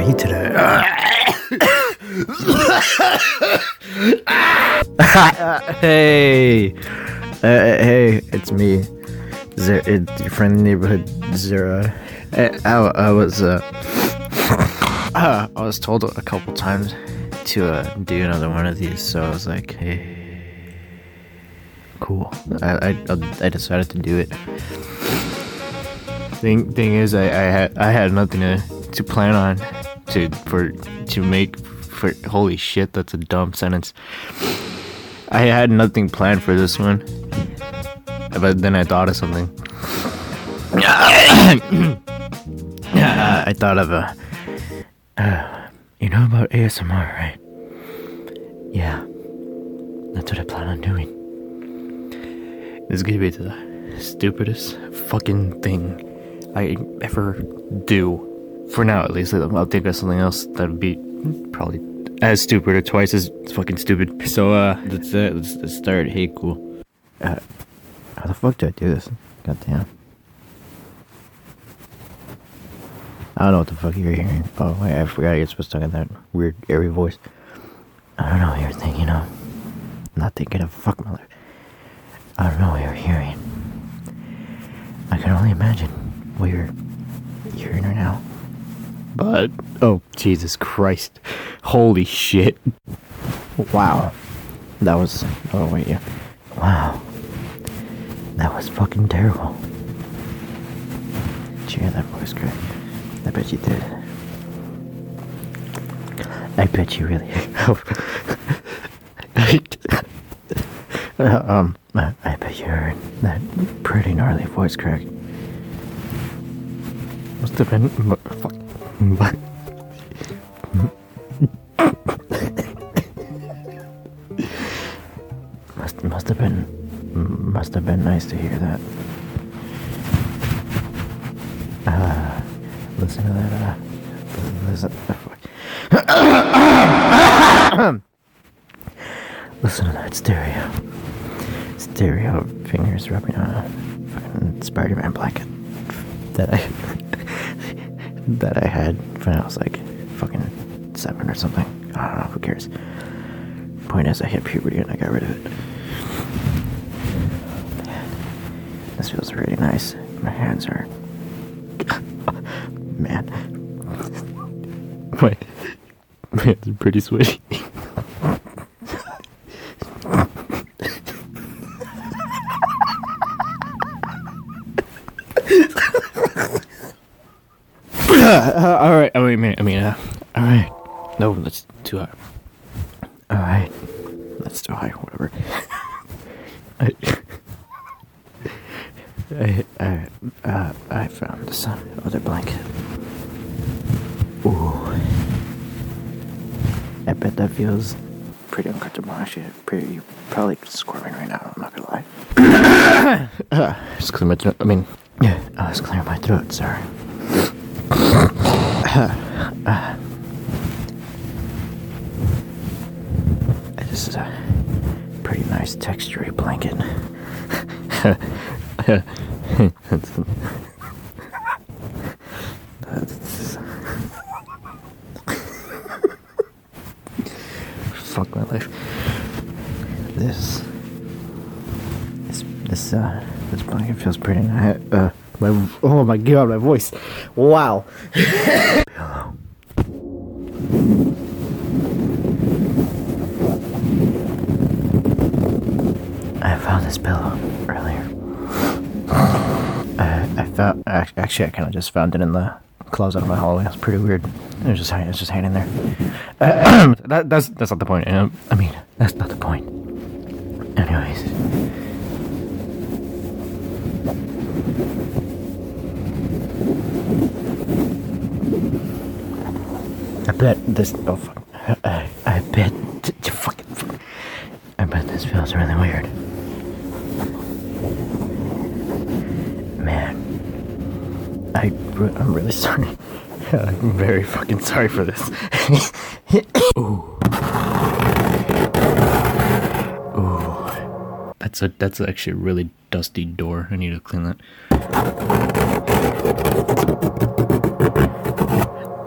Hey, uh, hey, it's me, Zer- it's your friendly neighborhood Zera. I, I, I was, uh, uh, I was told a couple times to uh, do another one of these, so I was like, hey, cool. I, I, I decided to do it. Thing, thing is, I, I had, I had nothing to, to plan on to for to make for. Holy shit, that's a dumb sentence. I had nothing planned for this one, but then I thought of something. I thought of a. Uh, you know about ASMR, right? Yeah, that's what I plan on doing. This is gonna be the stupidest fucking thing I ever do. For now, at least. I'll think of something else that would be probably as stupid or twice as fucking stupid. So, uh, that's it. Let's, let's start. Hey, cool. Uh, how the fuck do I do this? God damn. I don't know what the fuck you're hearing. Oh, wait, I forgot you're supposed to talk in that weird, airy voice. I don't know what you're thinking of. Not thinking of fuck mother. I don't know what you're hearing. I can only imagine what you're hearing right now. But, oh, Jesus Christ. Holy shit. Wow. That was, oh, wait, yeah. Wow. That was fucking terrible. Did you hear that voice crack? I bet you did. I bet you really. um, I, bet you heard that pretty gnarly voice crack. Must have been. Fuck. Mu- must must have been must have been nice to hear that. Uh, listen to that. Uh, listen. listen to that stereo. Stereo fingers rubbing on a fucking Spider-Man blanket that I that I had when I was like fucking seven or something. I don't know. Who cares? Point is, I hit puberty and I got rid of it. This feels really nice. My hands are. Man. My hands are pretty sweaty. Uh, all right. Oh, a minute. I mean, uh, all right. No, that's too it. All right. Let's do high. Whatever. I, I, I, uh, I found this other blanket. Ooh. I bet that feels pretty uncomfortable. Actually, pretty. You're probably squirming right now. I'm not gonna lie. uh, just clear my throat. I mean, yeah. Uh, just clear my throat. Sorry. This is a pretty nice textury blanket. Fuck my life. This, this, this, uh, this blanket feels pretty nice. Uh, my, oh my god, my voice. Wow. I found this pillow earlier. I, I found actually I kind of just found it in the closet of my hallway. It's pretty weird. It was just it's just hanging there. Uh, that, that's that's not the point. Um, I mean, that's not the point. Anyways. I bet this. Oh fuck. I, I bet. Fucking. fuck. I bet this feels really weird. Man. I, I'm really sorry. I'm very fucking sorry for this. Ooh. Ooh. That's a that's actually a really dusty door. I need to clean that.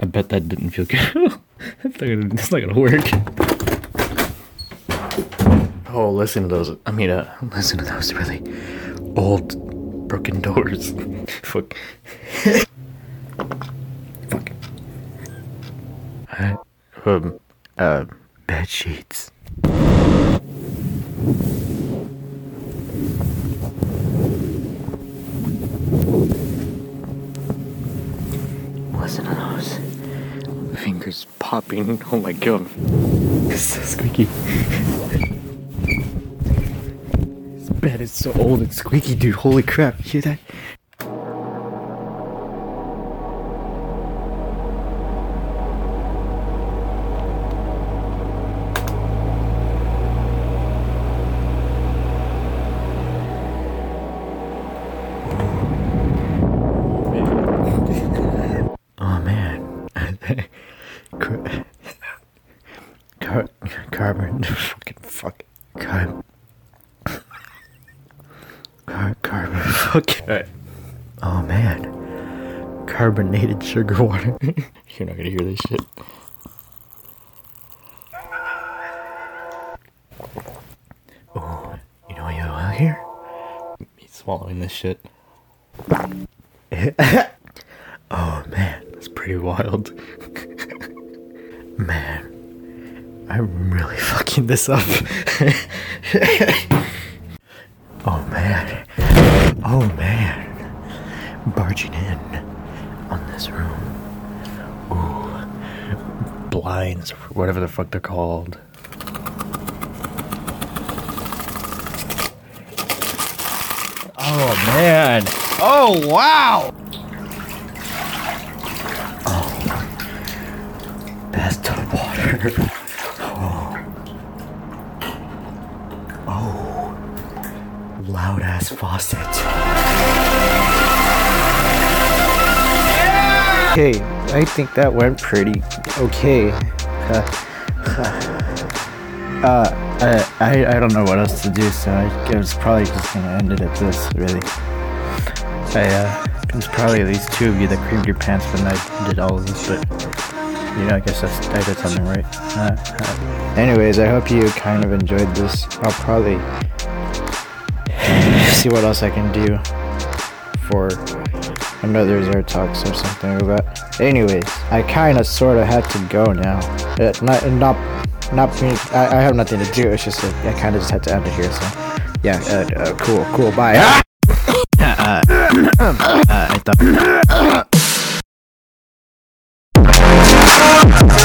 I bet that didn't feel good. that's, not gonna, that's not gonna work. Oh, listen to those. I mean, uh, listen to those really old broken doors. Fuck. Fuck. I, um, uh, bed sheets. Listen to those fingers popping. Oh my god. It's so squeaky. this bed is so old and squeaky, dude. Holy crap. You hear that? Car- car- carbon. Fucking fuck. Car- car- carbon. Fuck. Oh man. Carbonated sugar water. You're not gonna hear this shit. Oh, you know what you will hear? Me swallowing this shit. Oh man, that's pretty wild. Man, I'm really fucking this up. oh man. Oh man. Barging in on this room. Ooh. Blinds, whatever the fuck they're called. Oh man. Oh wow. bathtub water. Oh. Oh. Loud ass faucet. Okay, I think that went pretty okay. Uh, uh, I, I don't know what else to do, so I was probably just gonna end it at this, really. I, uh, it was probably at least two of you that creamed your pants when I did all of this, but you know, I guess that's, I did something right. Uh, uh, anyways, I hope you kind of enjoyed this. I'll probably see what else I can do for another Zero Talks or something like that. Anyways, I kind of sort of had to go now. Uh, not, not, not me. I, I have nothing to do. It's just like, I kind of just had to end it here. So, yeah, uh, uh, cool, cool. Bye. uh, I thought. Bye.